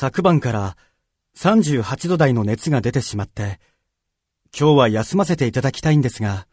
昨晩から38度台の熱が出てしまって、今日は休ませていただきたいんですが。